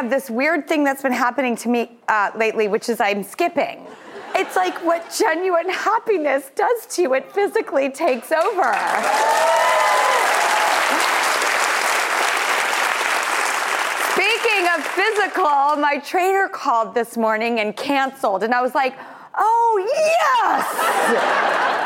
Have this weird thing that's been happening to me uh, lately, which is I'm skipping. It's like what genuine happiness does to you, it physically takes over. Speaking of physical, my trainer called this morning and canceled, and I was like, oh, yes!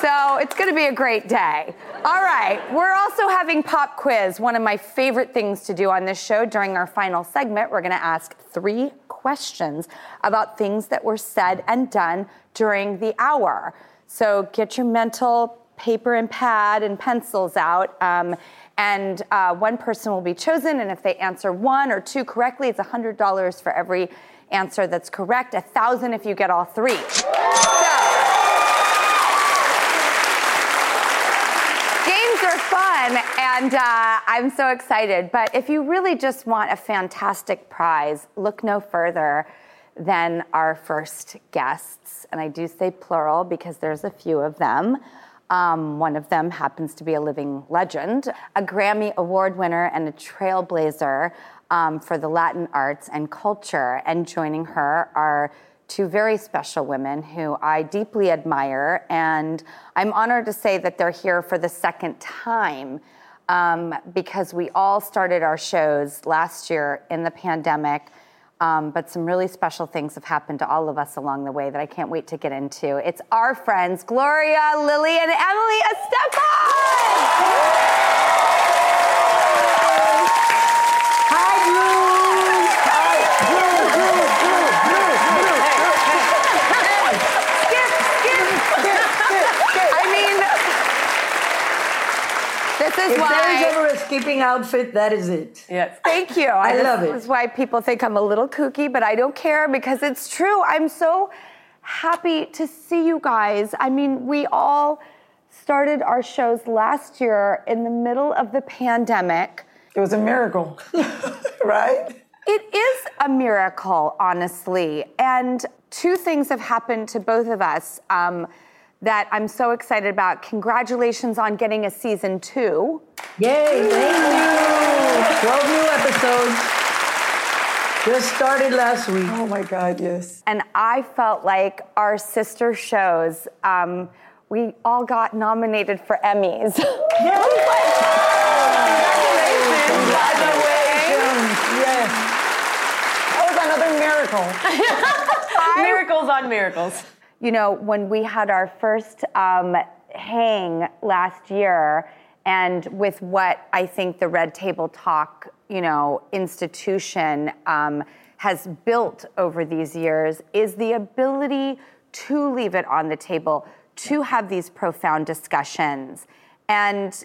So it's going to be a great day. All right, we're also having pop quiz, one of my favorite things to do on this show. During our final segment, we're going to ask three questions about things that were said and done during the hour. So get your mental paper and pad and pencils out. Um, and uh, one person will be chosen, and if they answer one or two correctly, it's $100 for every answer that's correct, a thousand if you get all three. So, Games and uh, I'm so excited. But if you really just want a fantastic prize, look no further than our first guests. And I do say plural because there's a few of them. Um, one of them happens to be a living legend, a Grammy Award winner and a trailblazer um, for the Latin arts and culture. And joining her are two very special women who I deeply admire. And I'm honored to say that they're here for the second time um, because we all started our shows last year in the pandemic. Um, but some really special things have happened to all of us along the way that I can't wait to get into. It's our friends, Gloria, Lili, and Emily Estefan! Hi, Drew. Hi, Drew, Drew, Drew, Drew, Drew. Skip, skip, skip. I mean, this is If why. there is ever a skipping outfit, that is it. Yes. Thank you. I love it. this love it. is why people think I'm a little kooky, but I don't care because it's true. I'm so happy to see you guys. I mean, we all started our shows last year in the middle of the pandemic. It was a miracle, right? It is a miracle, honestly. And two things have happened to both of us um, that I'm so excited about. Congratulations on getting a season two. Yay, thank you. 12 new episodes. Just started last week. Oh my God, yes. And I felt like our sister shows, um, we all got nominated for Emmys. Congratulations. Yes. That was another miracle. Miracles on miracles. You know, when we had our first um, hang last year, and with what I think the Red Table Talk, you know, institution um, has built over these years, is the ability to leave it on the table, to have these profound discussions. And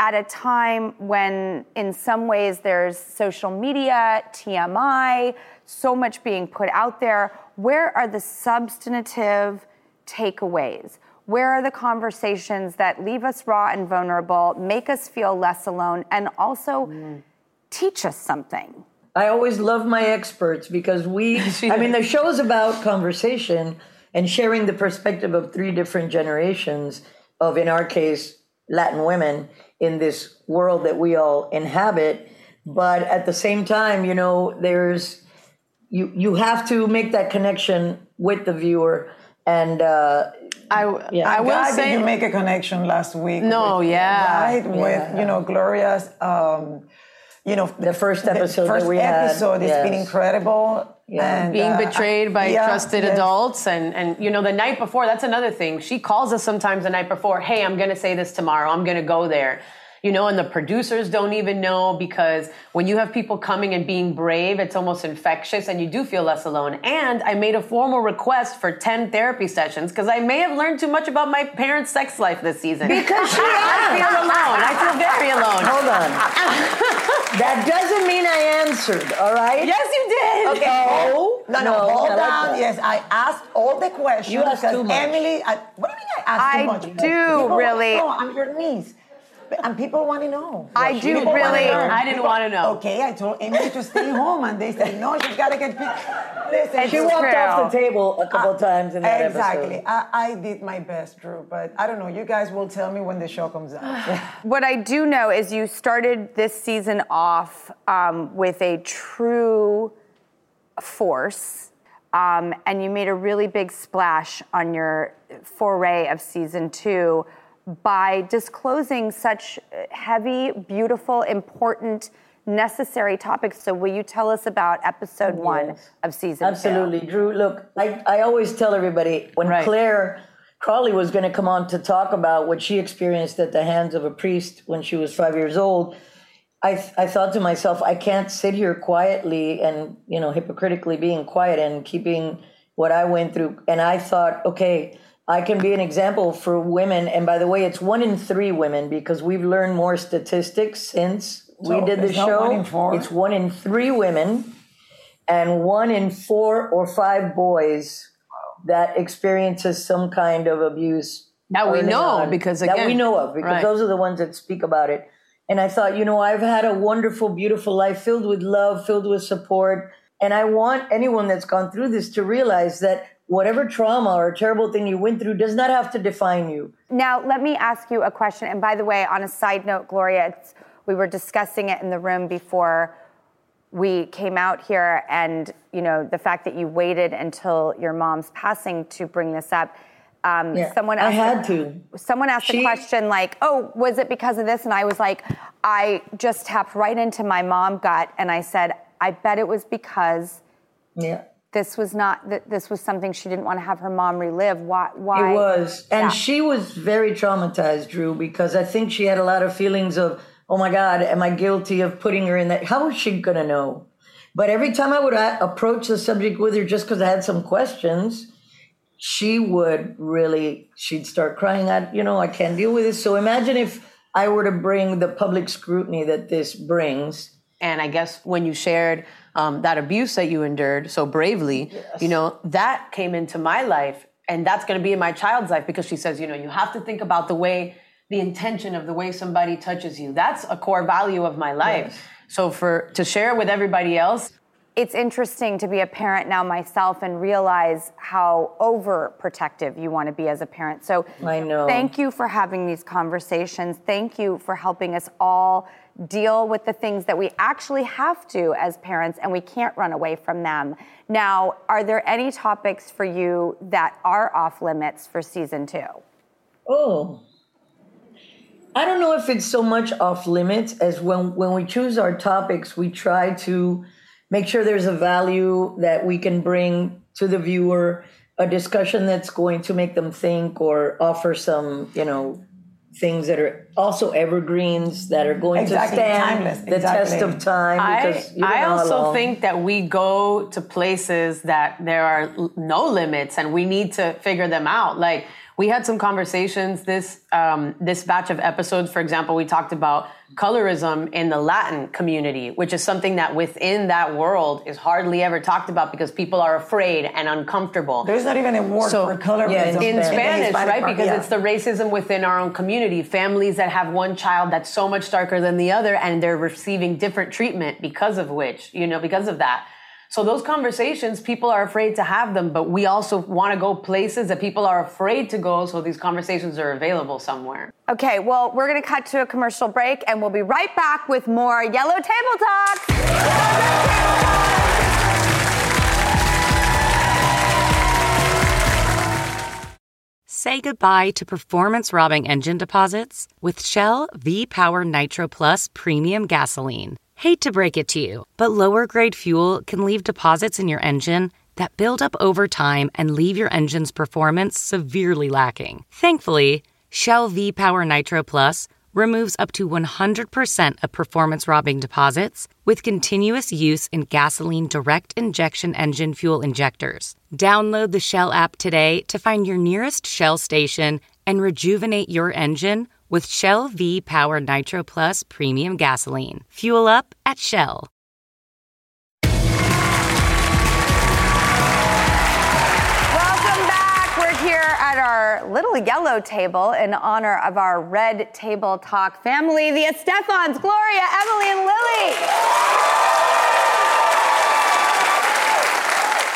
at a time when, in some ways, there's social media, TMI, so much being put out there, where are the substantive takeaways? Where are the conversations that leave us raw and vulnerable, make us feel less alone, and also teach us something? I always love my experts because we, I mean, the show's about conversation and sharing the perspective of three different generations of, in our case, Latin women in this world that we all inhabit. But at the same time, you know, there's you you have to make that connection with the viewer and uh, I, Yeah. I will God, say did you make a connection last week? No, with, yeah. right with you know Gloria's, um, you know The first episode that first we had, episode has been incredible. Yeah. and, being uh, betrayed by yeah, trusted yes. adults and and you know the night before that's another thing she calls us sometimes the night before hey i'm gonna say this tomorrow i'm gonna go there you know and the producers don't even know because when you have people coming and being brave it's almost infectious and you do feel less alone and i made a formal request for 10 therapy sessions because i may have learned too much about my parents sex life this season Because she i feel alone i feel very alone hold on. that doesn't mean I answered. All right. yes you did Okay. No, No, no, no, hold I like down. that. yes, I asked all the questions. You asked because too much. Emily, I, what do you mean I asked I too much? I do People really- Want, no, I'm your niece. And people want to know. I do really- I didn't wanna know. Okay, I told Emily to stay home, and they said no. She's got to get. picked. Listen, She walked true. off the table a couple times in that exactly. episode. I, I did my best, Drew, but I don't know. You guys will tell me when the show comes out. What I do know is you started this season off um, with a true force, um, and you made a really big splash on your foray of season two by disclosing such heavy, beautiful, important, necessary topics. So, will you tell us about episode one of season two? Absolutely, Drew. Look, I, I always tell everybody when Right. Clare Crawley was going to come on to talk about what she experienced at the hands of a priest when she was five years old. I, th- I thought to myself, I can't sit here quietly and you know hypocritically being quiet and keeping what I went through. And I thought, okay, I can be an example for women. And by the way, it's one in three women because we've learned more statistics since we did the show. one in four? It's one in three women and one in four or five boys that experiences some kind of abuse That we know, on. because, that we know of because right. those are the ones that speak about it and i thought you know i've had a wonderful beautiful life filled with love filled with support and i want anyone that's gone through this to realize that whatever trauma or terrible thing you went through does not have to define you Now, let me ask you a question. And by the way, on a side note, Gloria, it's, we were discussing it in the room before we came out here, and you know the fact that you waited until your mom's passing to bring this up. Um, Yeah, someone I asked had to. Someone asked a question like, "Oh, was it because of this?" And I was like, I just tapped right into my mom gut, and I said, "I bet it was because." yeah This was not that. This was something she didn't want to have her mom relive. Why? Why? It was. And Yeah. she was very traumatized, Drew, because I think she had a lot of feelings of, oh my God, am I guilty of putting her in that? How was she going to know? But every time I would a- approach the subject with her just because I had some questions, she would really, she'd start crying out, you know, I can't deal with this. So imagine if I were to bring the public scrutiny that this brings. And I guess when you shared um, that abuse that you endured so bravely, you know, that came into my life. And that's going to be in my child's life because she says, you know, you have to think about the way, the intention of the way somebody touches you. That's a core value of my life. So for to share with everybody else, it's interesting to be a parent now myself and realize how overprotective you want to be as a parent. So I know. Thank you for having these conversations. Thank you for helping us all deal with the things that we actually have to as parents and we can't run away from them. Now, are there any topics for you that are off limits for season 2? Oh. I don't know if it's so much off limits as when when we choose our topics, we try to make sure there's a value that we can bring to the viewer, a discussion that's going to make them think or offer some, you know, things that are also evergreens that are going Exactly, to stand timeless, the test of time. I, Because I also think that we go to places that there are no limits and we need to figure them out. Like we had some conversations this um, this batch of episodes. For example, we talked about colorism in the Latin community, which is something that within that world is hardly ever talked about because people are afraid and uncomfortable. There's not even a word So- for colorism. Yeah, in in Spanish, right? part, Because yeah. it's the racism within our own community. Families that have one child that's so much darker than the other, and they're receiving different treatment because of which, you know, because of that. So those conversations, people are afraid to have them, but we also want to go places that people are afraid to go. So these conversations are available somewhere. Okay, well, we're going to cut to a commercial break and we'll be right back with more Yellow Table Talks. Say goodbye to performance robbing engine deposits with Shell V Power Nitro Plus Premium Gasoline. Hate to break it to you, but lower grade fuel can leave deposits in your engine that build up over time and leave your engine's performance severely lacking. Thankfully, Shell V Power Nitro Plus removes up to 100% of performance robbing deposits with continuous use in gasoline direct injection engine fuel injectors. Download the Shell app today to find your nearest Shell station and rejuvenate your engine with Shell V Power Nitro Plus Premium Gasoline. Fuel up at Shell. Welcome back. We're here at our little yellow table in honor of our red table talk family, the Estefans, Gloria, Emily, and Lili.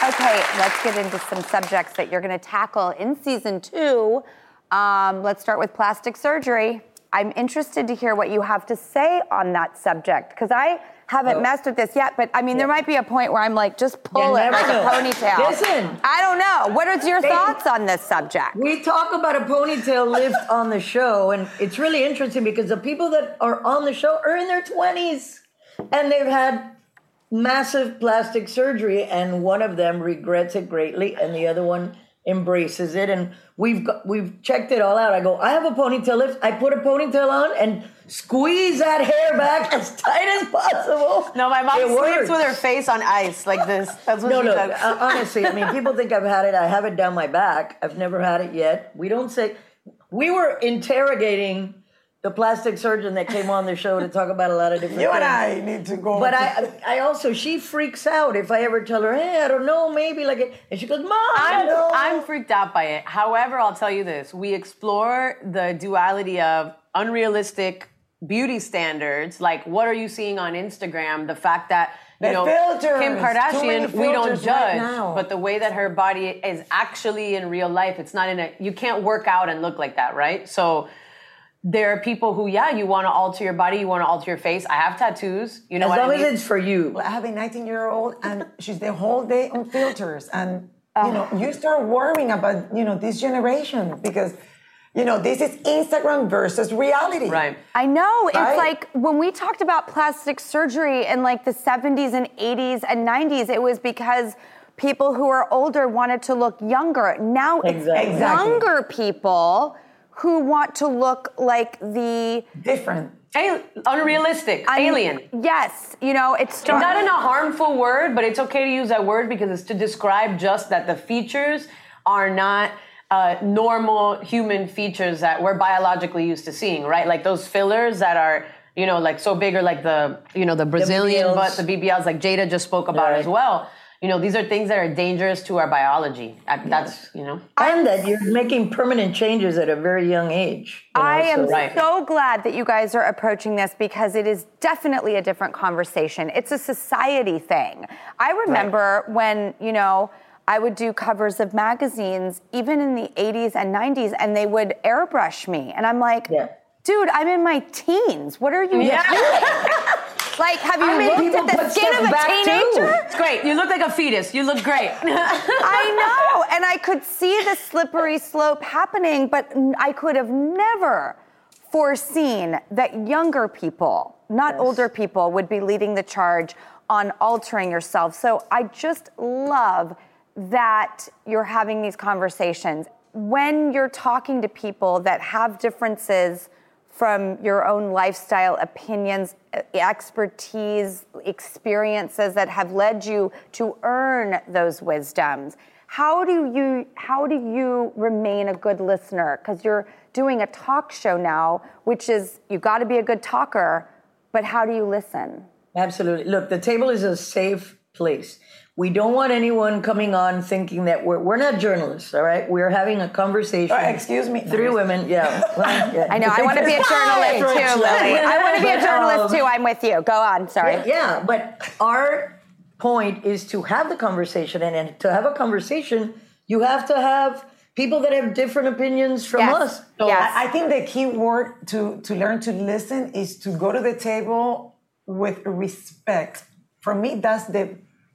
Okay, let's get into some subjects that you're going to tackle in season two. Um, let's start with plastic surgery. I'm interested to hear what you have to say on that subject because I haven't Oh. messed with this yet. But I mean, there might be a point where I'm like, just pull it like know. a ponytail. Listen. I don't know. What are your They- thoughts on this subject? We talk about a ponytail lift on the show, and it's really interesting because the people that are on the show are in their 20s and they've had massive plastic surgery, and one of them regrets it greatly, and the other one embraces it. And we've got, we've checked it all out. I go, I have a ponytail lift. I put a ponytail on and squeeze that hair back as tight as possible. No, my mom It sleeps works. with her face on ice like this. That's what No, she no. does. uh, honestly, I mean, people think I've had it. I have it down my back. I've never had it yet. We don't say. We were interrogating the plastic surgeon that came on the show to talk about a lot of different You things. and I need to go. But to- I, I also, she freaks out if I ever tell her, hey, I don't know, maybe like it. And she goes, Mom, I I'm, know. I'm freaked out by it. However, I'll tell you this: we explore the duality of unrealistic beauty standards. Like, what are you seeing on Instagram? The fact that you The know filters. Kim Kardashian, many we don't filters right judge, but the way that her body is actually in real life, it's not in a. You can't work out and look like that, right? So. There are people who, yeah, you want to alter your body, you want to alter your face. I have tattoos, you know as what long I mean? as it's for you. I have a 19 year old and she's the whole day on filters and you oh. know you start worrying about you know this generation because you know this is Instagram versus reality. right. I know. It's like when we talked about plastic surgery in like the 70s and 80s and 90s, it was because people who are older wanted to look younger. Now it's Exactly. Exactly. younger people who want to look like the Different. Hey, unrealistic, alien. Yes, you know, it's not in a harmful word, but it's okay to use that word because it's to describe just that the features are not uh, normal human features that we're biologically used to seeing, right? Like those fillers that are, you know, like so big or like the, you know, the Brazilian BBLs. butt, the BBLs, like Jada just spoke about Right. as well. You know, these are things that are dangerous to our biology. That's, you know. And that you're making permanent changes at a very young age. you know, I am so- Right. so glad that you guys are approaching this because it is definitely a different conversation. It's a society thing. I remember when, you know, I would do covers of magazines, even in the 80s and 90s, and they would airbrush me. And I'm like, Yeah. dude, I'm in my teens. What are you doing? like, have you I mean, looked at the skin of a back, too. teenager? It's great. You look like a fetus. You look great. I know. And I could see the slippery slope happening, but I could have never foreseen that younger people, not older people, would be leading the charge on altering yourself. So I just love that you're having these conversations. When you're talking to people that have differences from your own lifestyle, opinions, expertise, experiences that have led you to earn those wisdoms. How do you how do you remain a good listener? Because you're doing a talk show now, which is you got to be a good talker, but how do you listen? Absolutely. Look, the table is a safe place. We don't want anyone coming on thinking that we're we're not journalists, all right? We're having a conversation. Uh, excuse me. Three women, yeah. Well, yeah. I know I want to be a journalist too, Lili. I want to be a But, journalist um, too. I'm with you. Go on. Sorry. Yeah, but our point is to have the conversation, and, and to have a conversation, you have to have people that have different opinions from Yes. us. So- Yes. I I think the key word to, to learn to listen is to go to the table with respect. For me, that's the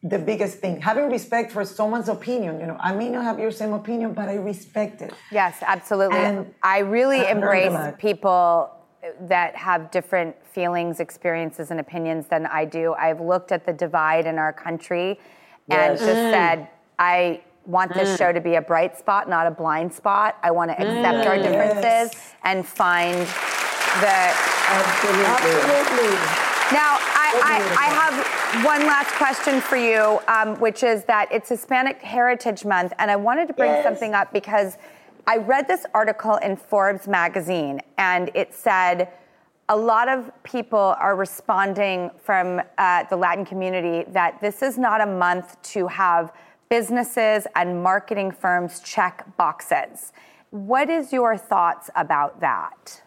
the biggest thing. Having respect for someone's opinion. You know, I may not have your same opinion, but I respect it. Yes, absolutely. And I really I've learned a embrace people that have different feelings, experiences, and opinions than I do. I've looked at the divide in our country and Yes. just Mm. said, I want this show to be a bright spot, not a blind spot. I want to accept our differences Mm. Yes. and find the Absolutely. now, I, I, I have one last question for you, um, which is that it's Hispanic Heritage Month, and I wanted to bring Yes. something up because I read this article in Forbes magazine, and it said a lot of people are responding from uh, the Latin community that this is not a month to have businesses and marketing firms check boxes. What is your thoughts about that?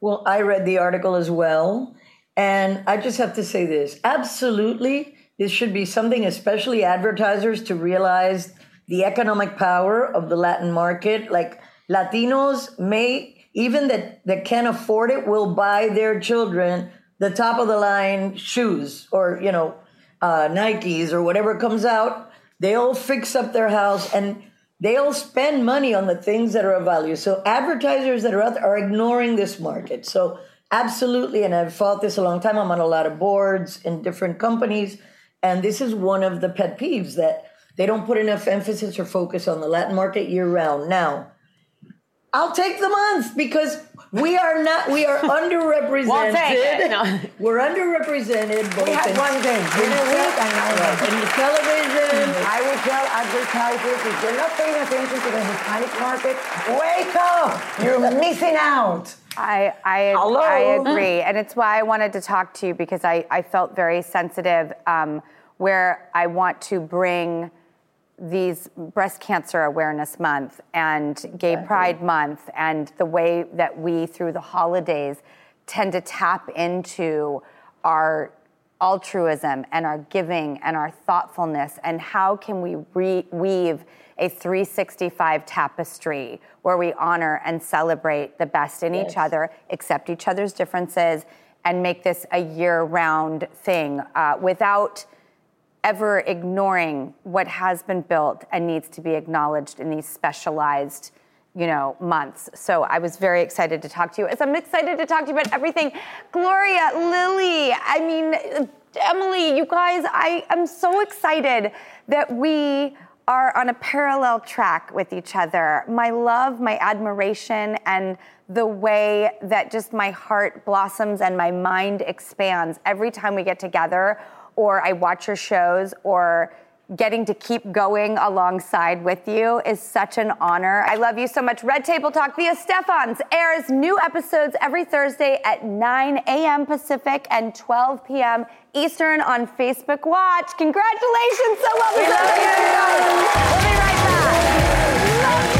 Well, I read the article as well. And I just have to say this absolutely, this should be something, especially advertisers, to realize the economic power of the Latin market. Like Latinos may, even that, that can't afford it, will buy their children the top of the line shoes or, you know, uh, Nikes or whatever comes out. They'll fix up their house and they'll spend money on the things that are of value. So advertisers that are out there are ignoring this market. So absolutely, and I've fought this a long time. I'm on a lot of boards in different companies, and this is one of the pet peeves that they don't put enough emphasis or focus on the Latin market year round. Now, I'll take the month because we are not we are underrepresented. We'll take it. No. We're underrepresented both We had in, one day, in, dinner week, and now we have- in television. I will tell advertisers if you're not paying attention to the Hispanic market, wake up! You're missing out. I I, Hello? I agree, and it's why I wanted to talk to you because I, I felt very sensitive. Um, where I want to bring these breast cancer awareness month and gay pride month and the way that we through the holidays tend to tap into our altruism and our giving and our thoughtfulness and how can we re- weave a 365 tapestry where we honor and celebrate the best in each other accept each other's differences and make this a year-round thing uh, without ever ignoring what has been built and needs to be acknowledged in these specialized you know months. So i was very excited to talk to you as i'm excited to talk to you about everything. Gloria lili i mean emily you guys i am so excited that we are on a parallel track with each other. My love my admiration and the way that just my heart blossoms and my mind expands every time we get together or I watch your shows or getting to keep going alongside with you is such an honor. I love you so much. Red Table Talk the Estefans airs new episodes every Thursday at 9 a.m. Pacific and 12 p.m. Eastern on Facebook Watch. Congratulations, so well deserved. We'll be right back.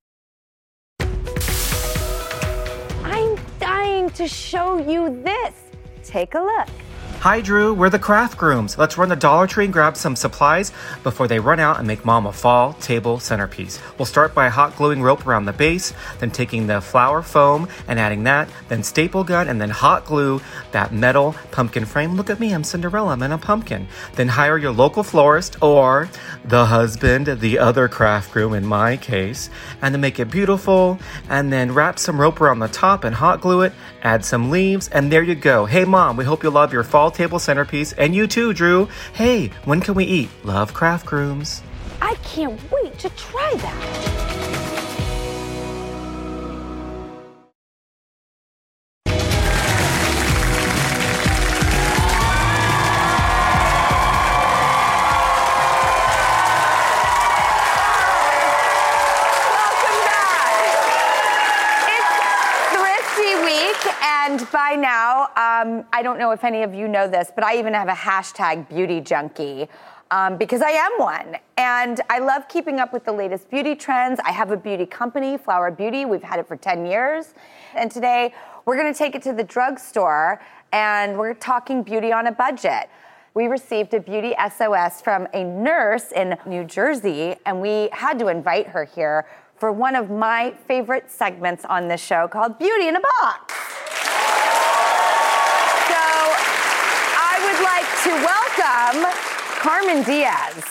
To show you this. Take a look. Hi, Drew. We're the craft grooms. Let's run the Dollar Tree and grab some supplies before they run out and make mom a fall table centerpiece. We'll start by hot gluing rope around the base, then taking the flower foam and adding that, then staple gun, and then hot glue that metal pumpkin frame. Look at me, I'm Cinderella, I'm in a pumpkin. Then hire your local florist or the husband, the other craft groom in my case, and then make it beautiful, and then wrap some rope around the top and hot glue it, add some leaves, and there you go. Hey, mom, we hope you love your fall table centerpiece, and you too, Drew. Hey, when can we eat? Love craft grooms. I can't wait to try that. Now, um, I don't know if any of you know this, but I even have a hashtag beauty junkie. Um, because I am one. And I love keeping up with the latest beauty trends. I have a beauty company, Flower Beauty. We've had it for 10 years. And today, we're gonna take it to the drugstore and we're talking beauty on a budget. We received a beauty SOS from a nurse in New Jersey, and we had to invite her here for one of my favorite segments on this show called Beauty in a Box. So I would like to welcome Carmen Diaz.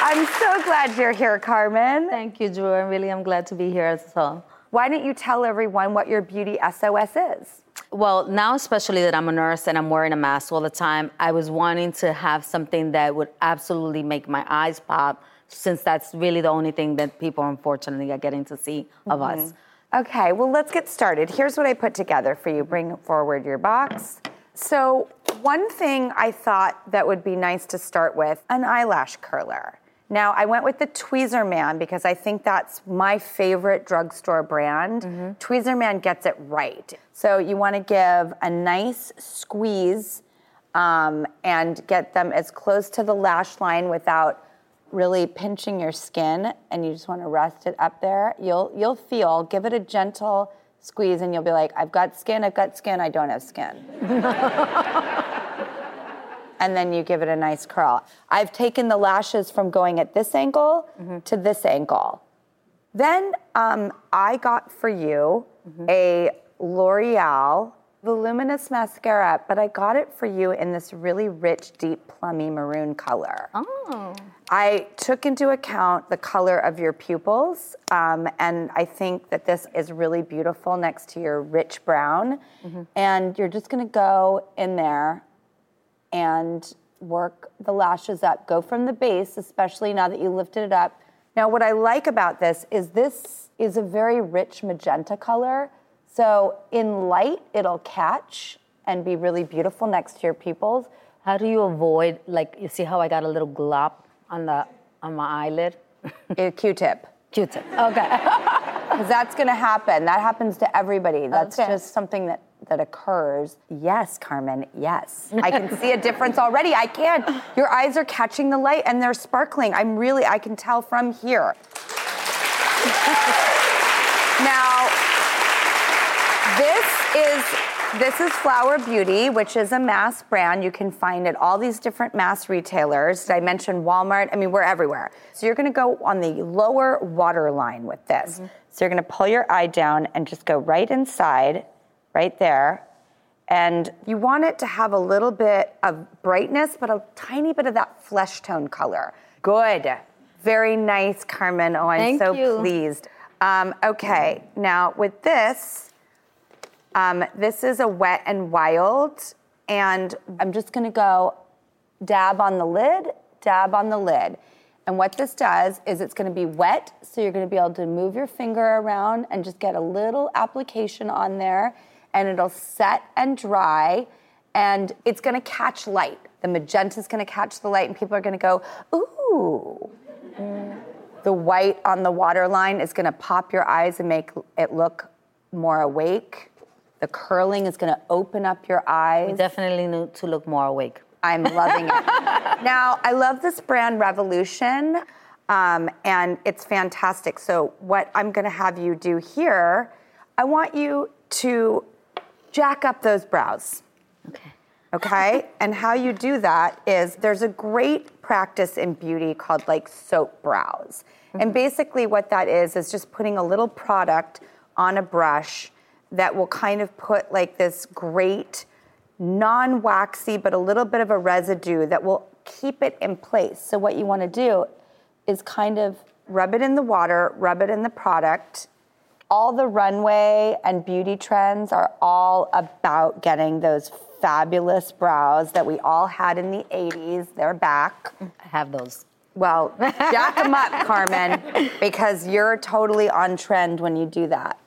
I'm so glad you're here, Carmen. Thank you, Drew. I really I'm glad to be here as well. Why don't you tell everyone what your beauty SOS is? Well, now especially that I'm a nurse and I'm wearing a mask all the time, I was wanting to have something that would absolutely make my eyes pop, since that's really the only thing that people unfortunately are getting to see of Mhm. us. Okay, well, let's get started. Here's what I put together for you. Bring forward your box. So, one thing I thought that would be nice to start with an eyelash curler. Now, I went with the Tweezerman because I think that's my favorite drugstore brand. Tweezerman gets it right. So, you want to give a nice squeeze um, and get them as close to the lash line without really pinching your skin and you just want to rest it up there you'll you'll feel give it a gentle squeeze and you'll be like i've got skin i've got skin i don't have skin. And then you give it a nice curl. I've taken the lashes from going at this angle to this angle. Then um, i got for you a l'oreal voluminous mascara but i got it for you in this really rich deep plummy maroon color Oh. I took into account the color of your pupils, um, and I think that this is really beautiful next to your rich brown. And you're just gonna go in there and work the lashes up. Go from the base, especially now that you lifted it up. Now, what I like about this is this is a very rich magenta color. So in light, it'll catch and be really beautiful next to your pupils. How do you avoid, like, you see how I got a little glop on the on my eyelid? A Q-tip. Q-tip. Okay. Because that's going to happen. That happens to everybody. That's Okay. just something that that occurs. Yes, Carmen. Yes, I can see a difference already. I can. Your eyes are catching the light and they're sparkling. I'm really. I can tell from here. now, is this is Flower Beauty, which is a mass brand. You can find at all these different mass retailers. Did I mention Walmart? I mean, we're everywhere. So you're going to go on the lower water line with this. So you're going to pull your eye down and just go right inside, right there. And you want it to have a little bit of brightness, but a tiny bit of that flesh tone color. Good. Very nice, Carmen. Oh, I'm Thank so you. pleased. Um, okay, now with this, um, this is a wet and wild, and I'm just gonna go dab on the lid, dab on the lid. And what this does is it's gonna be wet, so you're gonna be able to move your finger around and just get a little application on there, and it'll set and dry, and it's gonna catch light. The magenta's gonna catch the light, and people are gonna go, ooh. The white on the waterline is gonna pop your eyes and make it look more awake. The curling is gonna open up your eyes. We definitely need to look more awake. I'm loving it. now, I love this brand Revolution, um, and it's fantastic. So, what I'm going to have you do here, I want you to jack up those brows. Okay. Okay? and how you do that is there's a great practice in beauty called like soap brows. And basically, what that is, is just putting a little product on a brush that will kind of put like this great non waxy, but a little bit of a residue that will keep it in place. So, what you want to do is kind of rub it in the water, rub it in the product. All the runway and beauty trends are all about getting those fabulous brows that we all had in the 80s. They're back. I have those. Well, jack them up, Carmen, because you're totally on trend when you do that.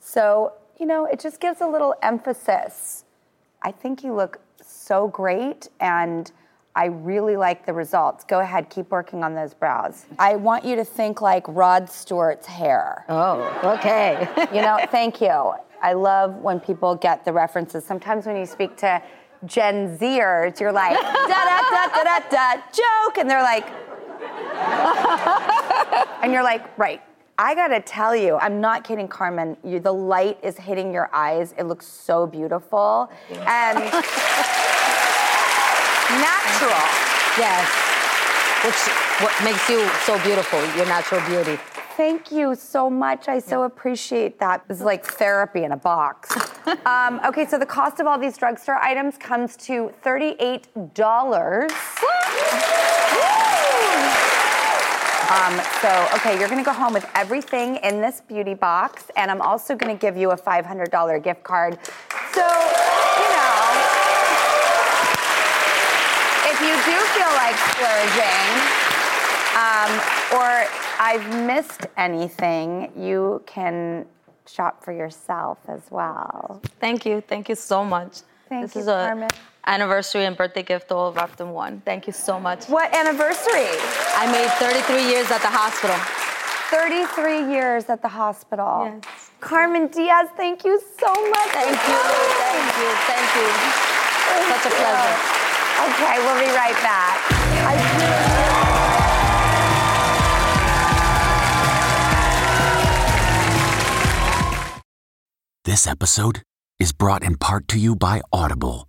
So, you know, it just gives a little emphasis. I think you look so great, and I really like the results. Go ahead, keep working on those brows. I want you to think like Rod Stewart's hair. Oh, okay. you know, thank you. I love when people get the references. Sometimes when you speak to Gen Zers, you're like, da da da da da da, joke, and they're like, and you're like, right. I gotta tell you, I'm not kidding, Carmen. You, the light is hitting your eyes. It looks so beautiful and natural. Yes. Which what makes you so beautiful, your natural beauty. Thank you so much. I so appreciate that. This is like therapy in a box. um, okay, so the cost of all these drugstore items comes to $38. Um, so, okay, you're gonna go home with everything in this beauty box, and I'm also gonna give you a $500 gift card. So, you know, if you do feel like splurging, um, or I've missed anything, you can shop for yourself as well. Thank you. Thank you so much. Thank this you, is a Carmen. Anniversary and birthday gift all wrapped in one. Thank you so much. What anniversary? I made 33 years at the hospital. 33 years at the hospital. Yes. Carmen Diaz, thank you so much. Thank you. Thank you. Thank you. Such a pleasure. Okay, we'll be right back. I- This episode is brought in part to you by Audible,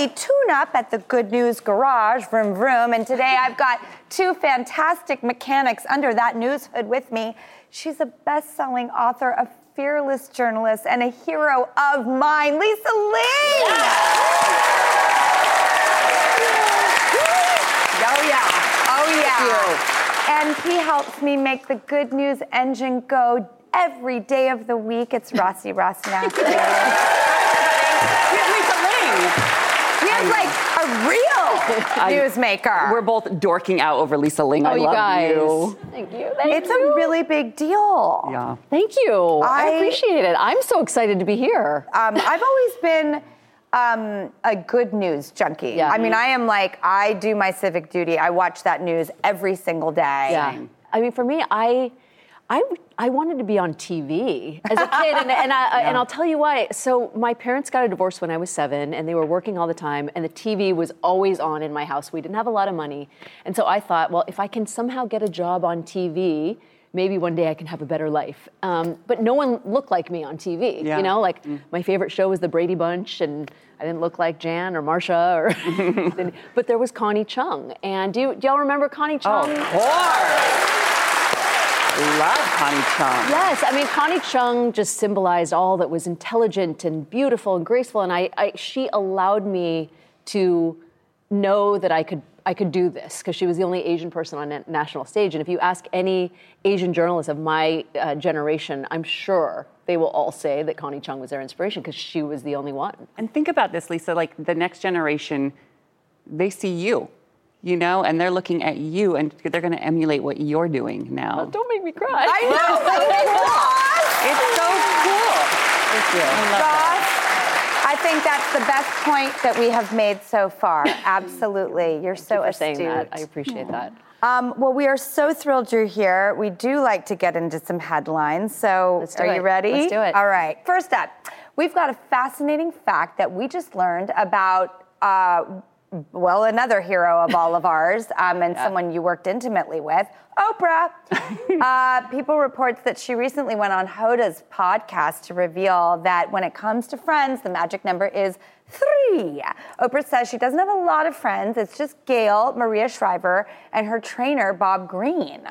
Daily tune up at the Good News Garage, vroom vroom. And today I've got two fantastic mechanics under that news hood with me. She's a best selling author, a fearless journalist, and a hero of mine, Lisa Ling. Oh, yeah. Oh, yeah. And he helps me make the good news engine go every day of the week. It's Rossi Rossinack. Lisa Ling. He like a real newsmaker. We're both dorking out over Lisa Ling. I Oh, you love guys. you. Thank you. it's a really big deal. Yeah. Thank you. I, I- appreciate it. I'm so excited to be here. Um, I've always been um, a good news junkie. Yeah. I mean, I am like, I do my civic duty. I watch that news every single day. Yeah. I mean, for me, I, I, I wanted to be on TV as a kid, and, and, I, and I'll tell you why. So my parents got a divorce when I was seven, and they were working all the time, and the TV was always on in my house. We didn't have a lot of money, and so I thought, well, if I can somehow get a job on TV. Maybe one day I can have a better life. Um, but no one looked like me on TV. Yeah. You know, like my favorite show was The Brady Bunch, and I didn't look like Jan or Marcia, or but there was Connie Chung. And do, you, do y'all remember Connie Chung? Of course. Love Connie Chung. Yes, I mean Connie Chung just symbolized all that was intelligent and beautiful and graceful, and I, I she allowed me to know that I could I could do this because she was the only Asian person on a national stage. And if you ask any Asian journalist of my uh, generation, I'm sure they will all say that Connie Chung was their inspiration because she was the only one. And think about this, Lisa. Like the next generation, they see you, you know, and they're looking at you, and they're going to emulate what you're doing now. don't make me cry. I know. It's so cool. Thank you. I love that. I think that's the best point that we have made so far. Absolutely. You're so for astute. saying that. I appreciate that. Um, well, we are so thrilled you're here. We do like to get into some headlines. So, do are you ready? Let's do it. All right. First up, we've got a fascinating fact that we just learned about. Uh, well, another hero of all of ours, um, and someone you worked intimately with, Oprah. uh, people reports that she recently went on Hoda's podcast to reveal that when it comes to friends, the magic number is three. Oprah says she doesn't have a lot of friends. It's just Gayle, Maria Shriver, and her trainer, Bob Greene.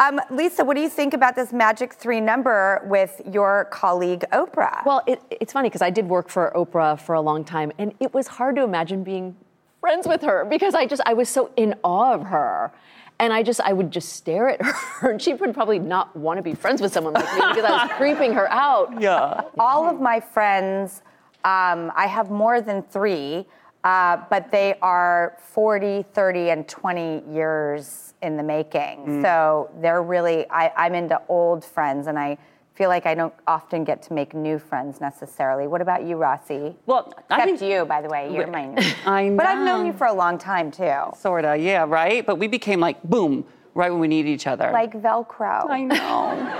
Um, Lisa, what do you think about this magic three number with your colleague Oprah? Well, it, it's funny because I did work for Oprah for a long time, and it was hard to imagine being friends with her because I just I was so in awe of her. And I just I would just stare at her and she would probably not want to be friends with someone like me because I was creeping her out. Yeah. All of my friends, um, I have more than three, uh, but they are 40, 30, and 20 years in the making. Mm. So they're really, I, I'm into old friends and I feel like I don't often get to make new friends necessarily. What about you, Rossi? Well, I Except think- you, by the way. You're my new. I know. But I've known you for a long time too. Sorta, yeah, right? But we became like, boom, right when we needed each other. Like Velcro. I know.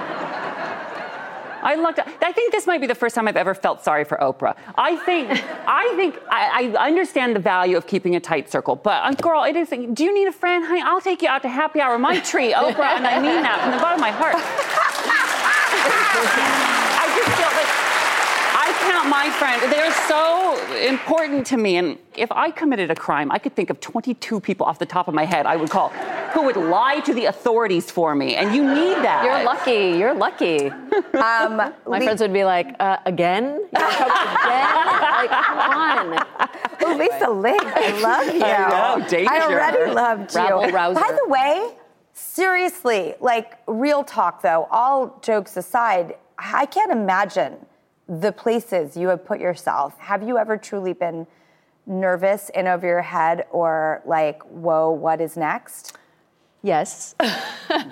I looked. I think this might be the first time I've ever felt sorry for Oprah. I think, I think, I, I understand the value of keeping a tight circle, but uh, girl, it is. Do you need a friend, honey? I'll take you out to happy hour. My treat, Oprah, and I mean that from the bottom of my heart. I just feel like I count my friends. They're so important to me, and if I committed a crime, I could think of 22 people off the top of my head I would call who would lie to the authorities for me, and you need that. You're lucky. You're lucky. Um, My friends would be like, uh, again? You're in trouble again? Like, come on. Oh, Lisa Ling, I love you. I know, danger. I already loved you. Rabble rouser. By the way, seriously, like real talk though, all jokes aside, I can't imagine the places you have put yourself. Have you ever truly been nervous in over your head or like, whoa, what is next? Yes.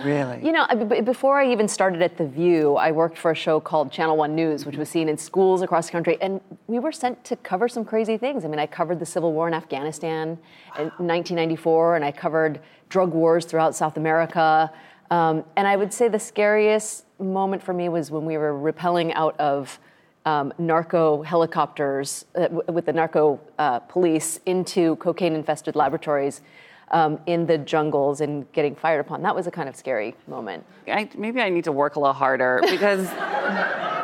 Really? You know, b- before I even started at The View, I worked for a show called Channel One News, which was seen in schools across the country, and we were sent to cover some crazy things. I mean, I covered the Civil War in Afghanistan in 1994, and I covered drug wars throughout South America. Um, and I would say the scariest moment for me was when we were rappelling out of um, narco helicopters uh, w- with the narco uh, police into cocaine infested laboratories um, in the jungles and getting fired upon. That was a kind of scary moment. I, maybe I need to work a little harder because.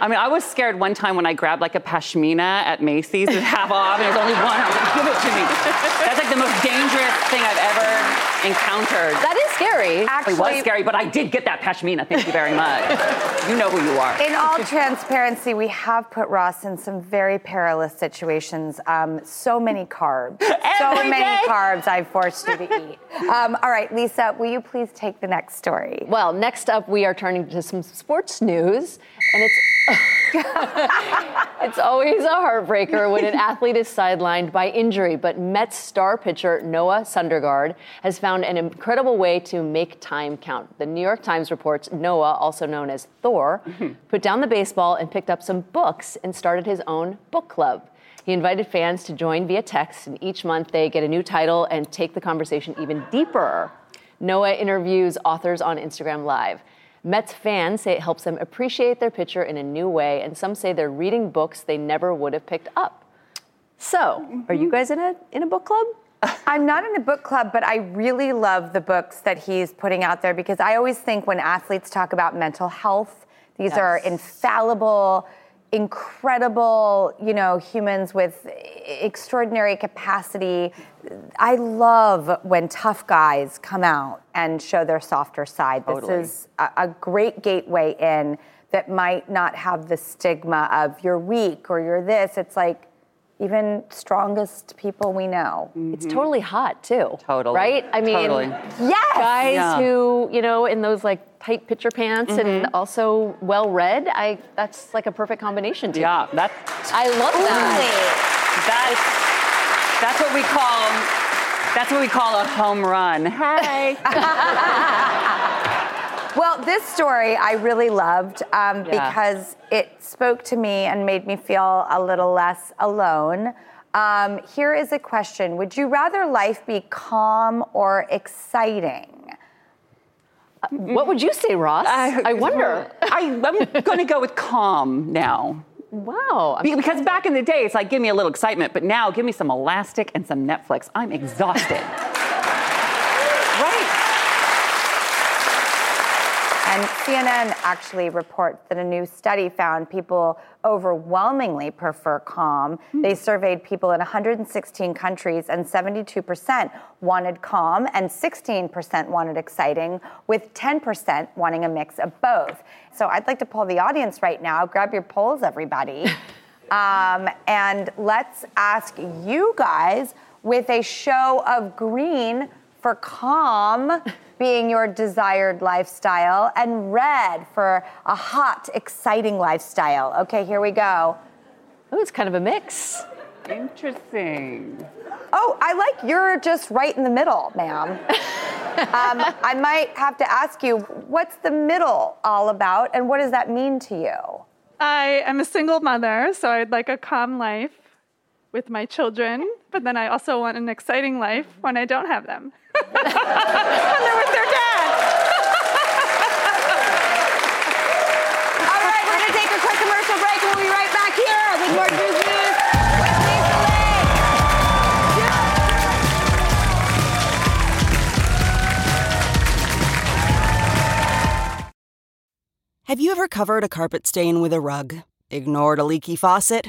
I mean, I was scared one time when I grabbed like a pashmina at Macy's with half off, and there's only one. I was like, give it to me. That's like the most dangerous thing I've ever encountered. That is scary. it was scary, but I did get that pashmina. Thank you very much. you know who you are. In all transparency, we have put Ross in some very perilous situations. Um, so many carbs. so many day. carbs I've forced you to eat. Um, all right, Lisa, will you please take the next story? Well, next up, we are turning to some sports news, and it's it's always a heartbreaker when an athlete is sidelined by injury. But Mets star pitcher Noah Syndergaard has found an incredible way to make time count. The New York Times reports Noah, also known as Thor, put down the baseball and picked up some books and started his own book club. He invited fans to join via text, and each month they get a new title and take the conversation even deeper. Noah interviews authors on Instagram Live. Mets fans say it helps them appreciate their pitcher in a new way, and some say they're reading books they never would have picked up. So, are you mm-hmm. guys in a in a book club? I'm not in a book club, but I really love the books that he's putting out there because I always think when athletes talk about mental health, these are infallible, incredible, you know, humans with extraordinary capacity. I love when tough guys come out and show their softer side. Totally. This is a, a great gateway in that might not have the stigma of you're weak or you're this. It's like even strongest people we know. It's totally hot too. Totally. Right? I mean, Totally. Yes. guys Yeah. who you know in those like tight picture pants and also well read. I that's like a perfect combination. To Yeah, that, I love that. that, that's what we call, that's what we call a home run. Hey. Well, this story I really loved um, Yeah. because it spoke to me and made me feel a little less alone. Um, here is a question Would you rather life be calm or exciting? What would you say, Ross? I, wonder. I, I'm going to go with calm now. Wow. Be- Because back in the day, it's like, give me a little excitement, but now give me some elastic and some Netflix. I'm exhausted. right. And CNN actually reports that a new study found people overwhelmingly prefer calm. They surveyed people in 116 countries, and 72% wanted calm, and 16% wanted exciting, with 10% wanting a mix of both. So I'd like to poll the audience right now. Grab your polls, everybody. um, and let's ask you guys with a show of green for calm being your desired lifestyle, and red for a hot, exciting lifestyle. Okay, here we go. Oh, it's kind of a mix. Interesting. Oh, I like you're just right in the middle, ma'am. um, I might have to ask you, what's the middle all about, and what does that mean to you? I am a single mother, so I'd like a calm life with my children, but then I also want an exciting life when I don't have them. When they're with their dad. All right, we're gonna take a quick commercial break, and we'll be right back here with more Drew's News. with Lisa Lee. Have you ever covered a carpet stain with a rug? Ignored a leaky faucet?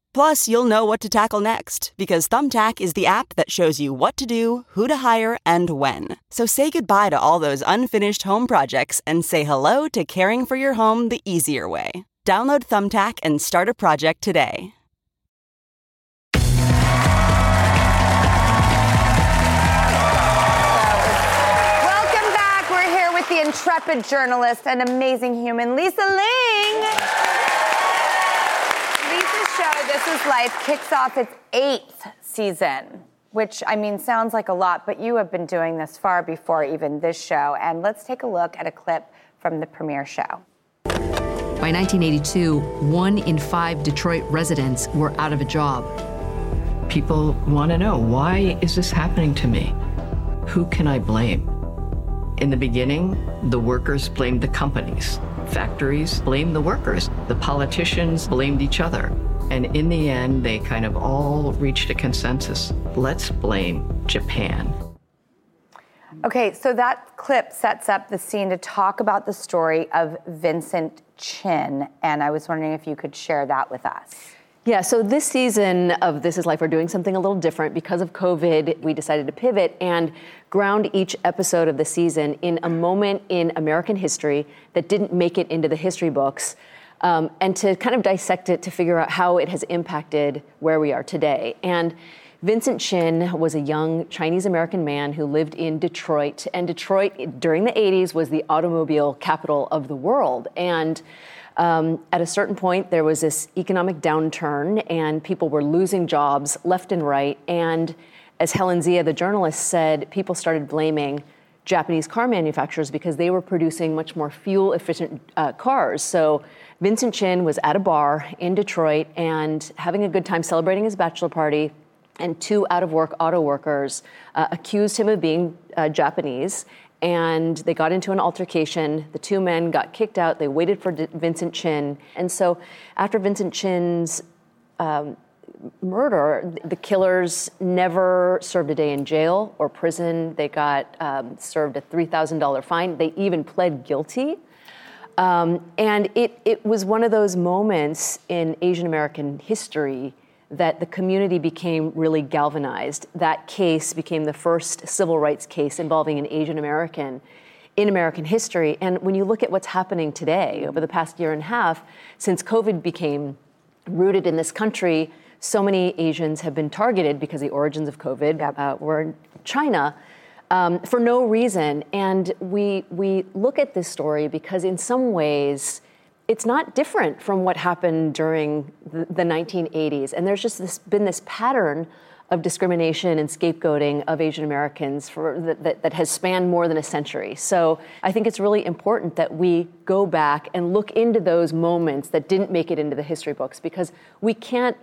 Plus, you'll know what to tackle next because Thumbtack is the app that shows you what to do, who to hire, and when. So say goodbye to all those unfinished home projects and say hello to caring for your home the easier way. Download Thumbtack and start a project today. Welcome back. We're here with the intrepid journalist and amazing human, Lisa Ling. Life, kicks off its eighth season, which I mean sounds like a lot, but you have been doing this far before even this show. And let's take a look at a clip from the premiere show. By 1982, one in five Detroit residents were out of a job. People want to know why is this happening to me? Who can I blame? In the beginning, the workers blamed the companies. Factories blamed the workers. The politicians blamed each other. And in the end, they kind of all reached a consensus. Let's blame Japan. Okay, so that clip sets up the scene to talk about the story of Vincent Chin. And I was wondering if you could share that with us. Yeah, so this season of This Is Life, we're doing something a little different. Because of COVID, we decided to pivot and ground each episode of the season in a moment in American history that didn't make it into the history books, um, and to kind of dissect it to figure out how it has impacted where we are today. And Vincent Chin was a young Chinese American man who lived in Detroit, and Detroit during the 80s was the automobile capital of the world. And um, at a certain point, there was this economic downturn, and people were losing jobs left and right. And as Helen Zia, the journalist, said, people started blaming Japanese car manufacturers because they were producing much more fuel efficient uh, cars. So Vincent Chin was at a bar in Detroit and having a good time celebrating his bachelor party. And two out of work auto workers uh, accused him of being uh, Japanese and they got into an altercation. The two men got kicked out. They waited for D- Vincent Chin. And so, after Vincent Chin's um, murder, the killers never served a day in jail or prison. They got um, served a $3,000 fine. They even pled guilty. Um, and it, it was one of those moments in Asian American history that the community became really galvanized. That case became the first civil rights case involving an Asian American in American history. And when you look at what's happening today, over the past year and a half, since COVID became rooted in this country, so many Asians have been targeted because the origins of COVID uh, were in China. Um, for no reason. And we, we look at this story because, in some ways, it's not different from what happened during the, the 1980s. And there's just this, been this pattern of discrimination and scapegoating of Asian Americans for, that, that, that has spanned more than a century. So I think it's really important that we go back and look into those moments that didn't make it into the history books because we can't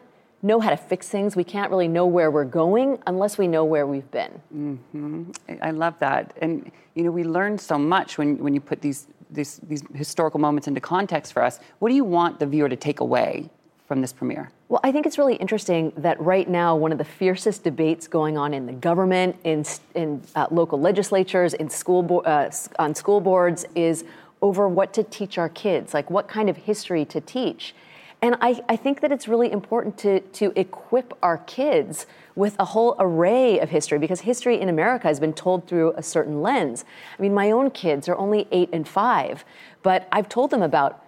know how to fix things. We can't really know where we're going unless we know where we've been. Mm-hmm. I love that. And, you know, we learn so much when, when you put these, these, these historical moments into context for us. What do you want the viewer to take away from this premiere? Well, I think it's really interesting that right now, one of the fiercest debates going on in the government, in, in uh, local legislatures, in school bo- uh, on school boards, is over what to teach our kids, like what kind of history to teach. And I, I, think that it's really important to, to equip our kids with a whole array of history because history in America has been told through a certain lens. I mean, my own kids are only eight and five, but I've told them about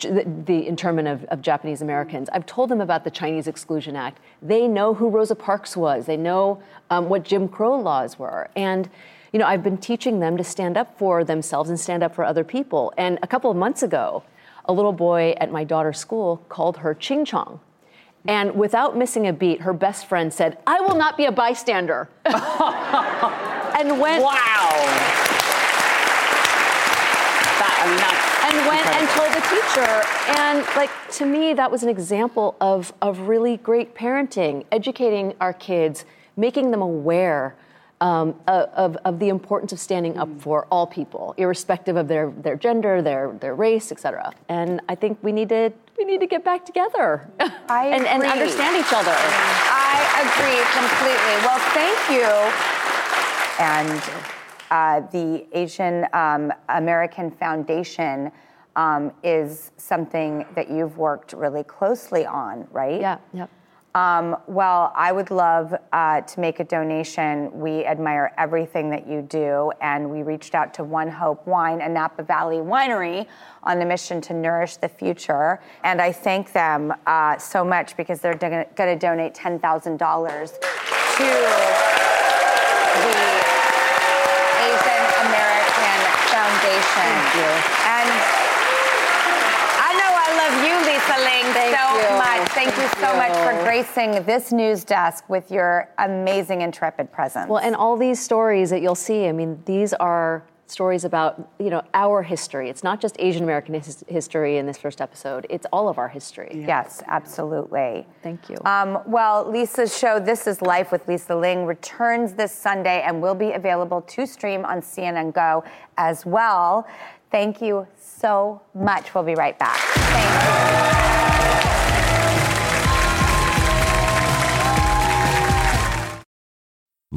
the, the internment of, of, Japanese Americans. I've told them about the Chinese Exclusion Act. They know who Rosa Parks was. They know um, what Jim Crow laws were. And, you know, I've been teaching them to stand up for themselves and stand up for other people. And a couple of months ago, a little boy at my daughter's school called her Ching Chong. And without missing a beat, her best friend said, I will not be a bystander. and went. Wow. That, I mean, that's and went and told the teacher. And like to me, that was an example of, of really great parenting, educating our kids, making them aware um, of, of the importance of standing up mm. for all people, irrespective of their, their gender, their, their race, etc. And I think we need to we need to get back together I and, and understand each other. I agree completely. Well, thank you. And uh, the Asian um, American Foundation um, is something that you've worked really closely on, right? Yeah, yep. Um, well, I would love uh, to make a donation. We admire everything that you do, and we reached out to One Hope Wine, a Napa Valley winery, on a mission to nourish the future. And I thank them uh, so much because they're going to donate $10,000 to the Asian American Foundation. Thank you. And I know I love you, Lisa Ling, Thank Thank, Thank you so you. much for gracing this news desk with your amazing, intrepid presence. Well, and all these stories that you'll see, I mean, these are stories about you know our history. It's not just Asian American his- history in this first episode. It's all of our history. Yes, absolutely. Thank you. Um, well, Lisa's show, This Is Life with Lisa Ling, returns this Sunday and will be available to stream on CNN Go as well. Thank you so much. We'll be right back. Thank you.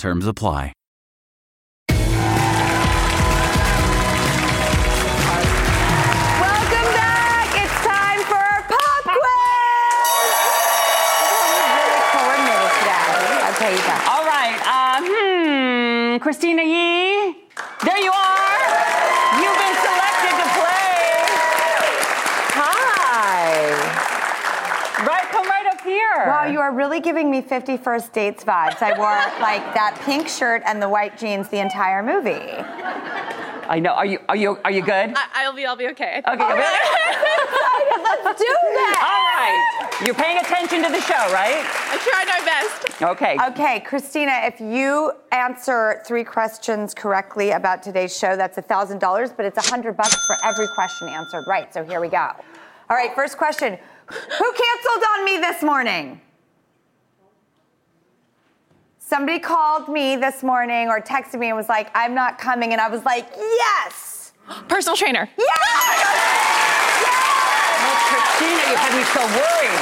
Terms apply. Welcome back. It's time for pop quiz. really coordinated today. Okay, you go. All right. Uh, hmm. Christina Yee. There you are. You've been selected to play. Hi. Right, come right up here. Wow, you are really giving me 50 First Dates vibes. I wore like that pink shirt and the white jeans the entire movie. I know. Are you are you are you good? I, will be. I'll be okay. Okay. All right, let's do that. All right. You're paying attention to the show, right? I tried my best. Okay. Okay, Christina, if you answer three questions correctly about today's show, that's a $1,000, but it's a 100 bucks for every question answered right. So here we go. All right, first question. Who canceled on me this morning? Somebody called me this morning or texted me and was like, I'm not coming. And I was like, yes. Personal trainer. Yes! Yes! Christina, you had me so worried.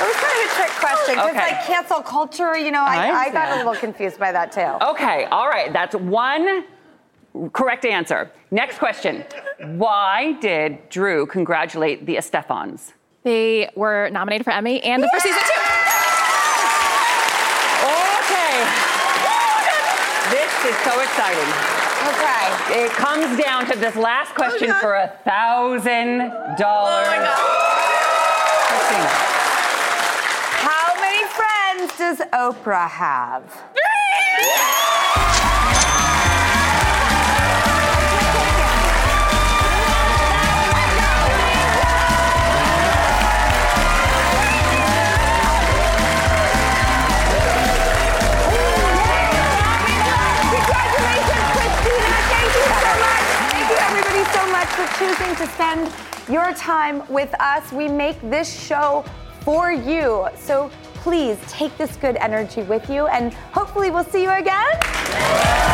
It was kind of a trick question. Because, Okay. like, cancel culture, you know, I I, I got a little confused by that, too. Okay, all right. That's one correct answer. Next question. Why did Drew congratulate the Estefans? They were nominated for Emmy and yeah. for season two. Okay. This is so exciting. Okay. It comes down to this last question oh, for a thousand dollars. Oh, How many friends does Oprah have? For choosing to spend your time with us. We make this show for you. So please take this good energy with you, and hopefully, we'll see you again.